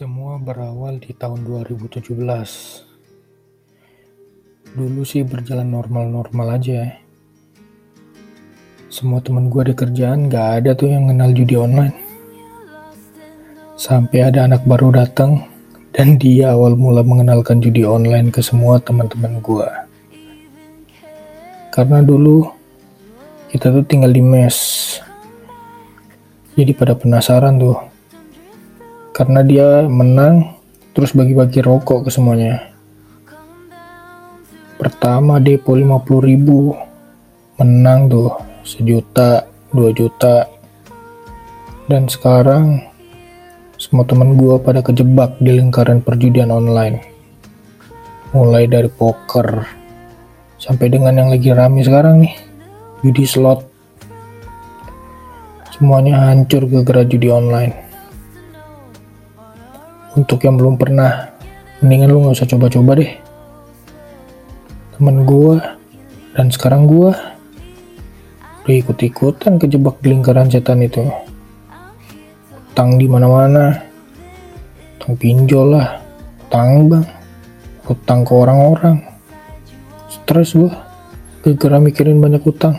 Semua berawal di tahun 2017. Dulu sih berjalan normal-normal aja. Semua teman gue di kerjaan gak ada tuh yang kenal judi online. Sampai ada anak baru datang dan dia awal mula mengenalkan judi online ke semua teman-teman gue. Karena dulu kita tuh tinggal di mes. Jadi pada penasaran tuh karena dia menang terus bagi-bagi rokok ke semuanya. Pertama depo 50 ribu. Menang tuh sejuta dua juta. Dan sekarang semua teman gue pada kejebak di lingkaran perjudian online. Mulai dari poker sampai dengan yang lagi rame sekarang nih judi slot. Semuanya hancur gara-gara judi online untuk yang belum pernah mendingan lu gak usah coba-coba deh. Temen gue dan sekarang gue udah ikut-ikutan kejebak di lingkaran setan itu. Utang di mana-mana. Utang pinjol lah. Utang bang. Utang ke orang-orang. Stres gue gara mikirin banyak utang.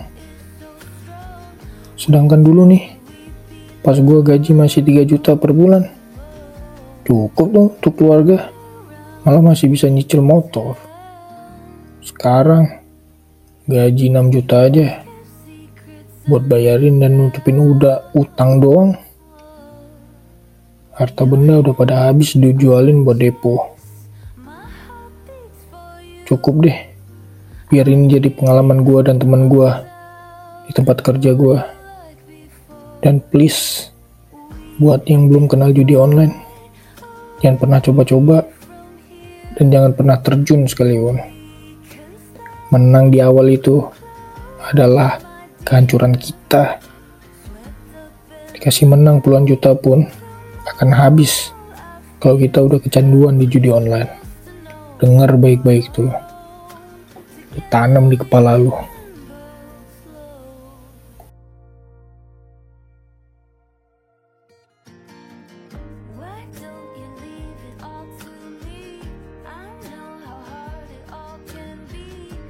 Sedangkan dulu nih pas gue gaji masih 3 juta per bulan cukup dong untuk keluarga. Malah masih bisa nyicil motor. Sekarang gaji 6 juta aja. Buat bayarin dan nutupin udah utang doang. Harta benda udah pada habis dijualin buat depo. Cukup deh. Biar ini jadi pengalaman gua dan teman gua di tempat kerja gua. Dan please buat yang belum kenal judi online Jangan pernah coba-coba dan jangan pernah terjun sekalipun. Menang di awal itu adalah kehancuran kita. Dikasih menang puluhan juta pun akan habis kalau kita udah kecanduan di judi online. Dengar baik-baik tuh. Ditanam di kepala lu.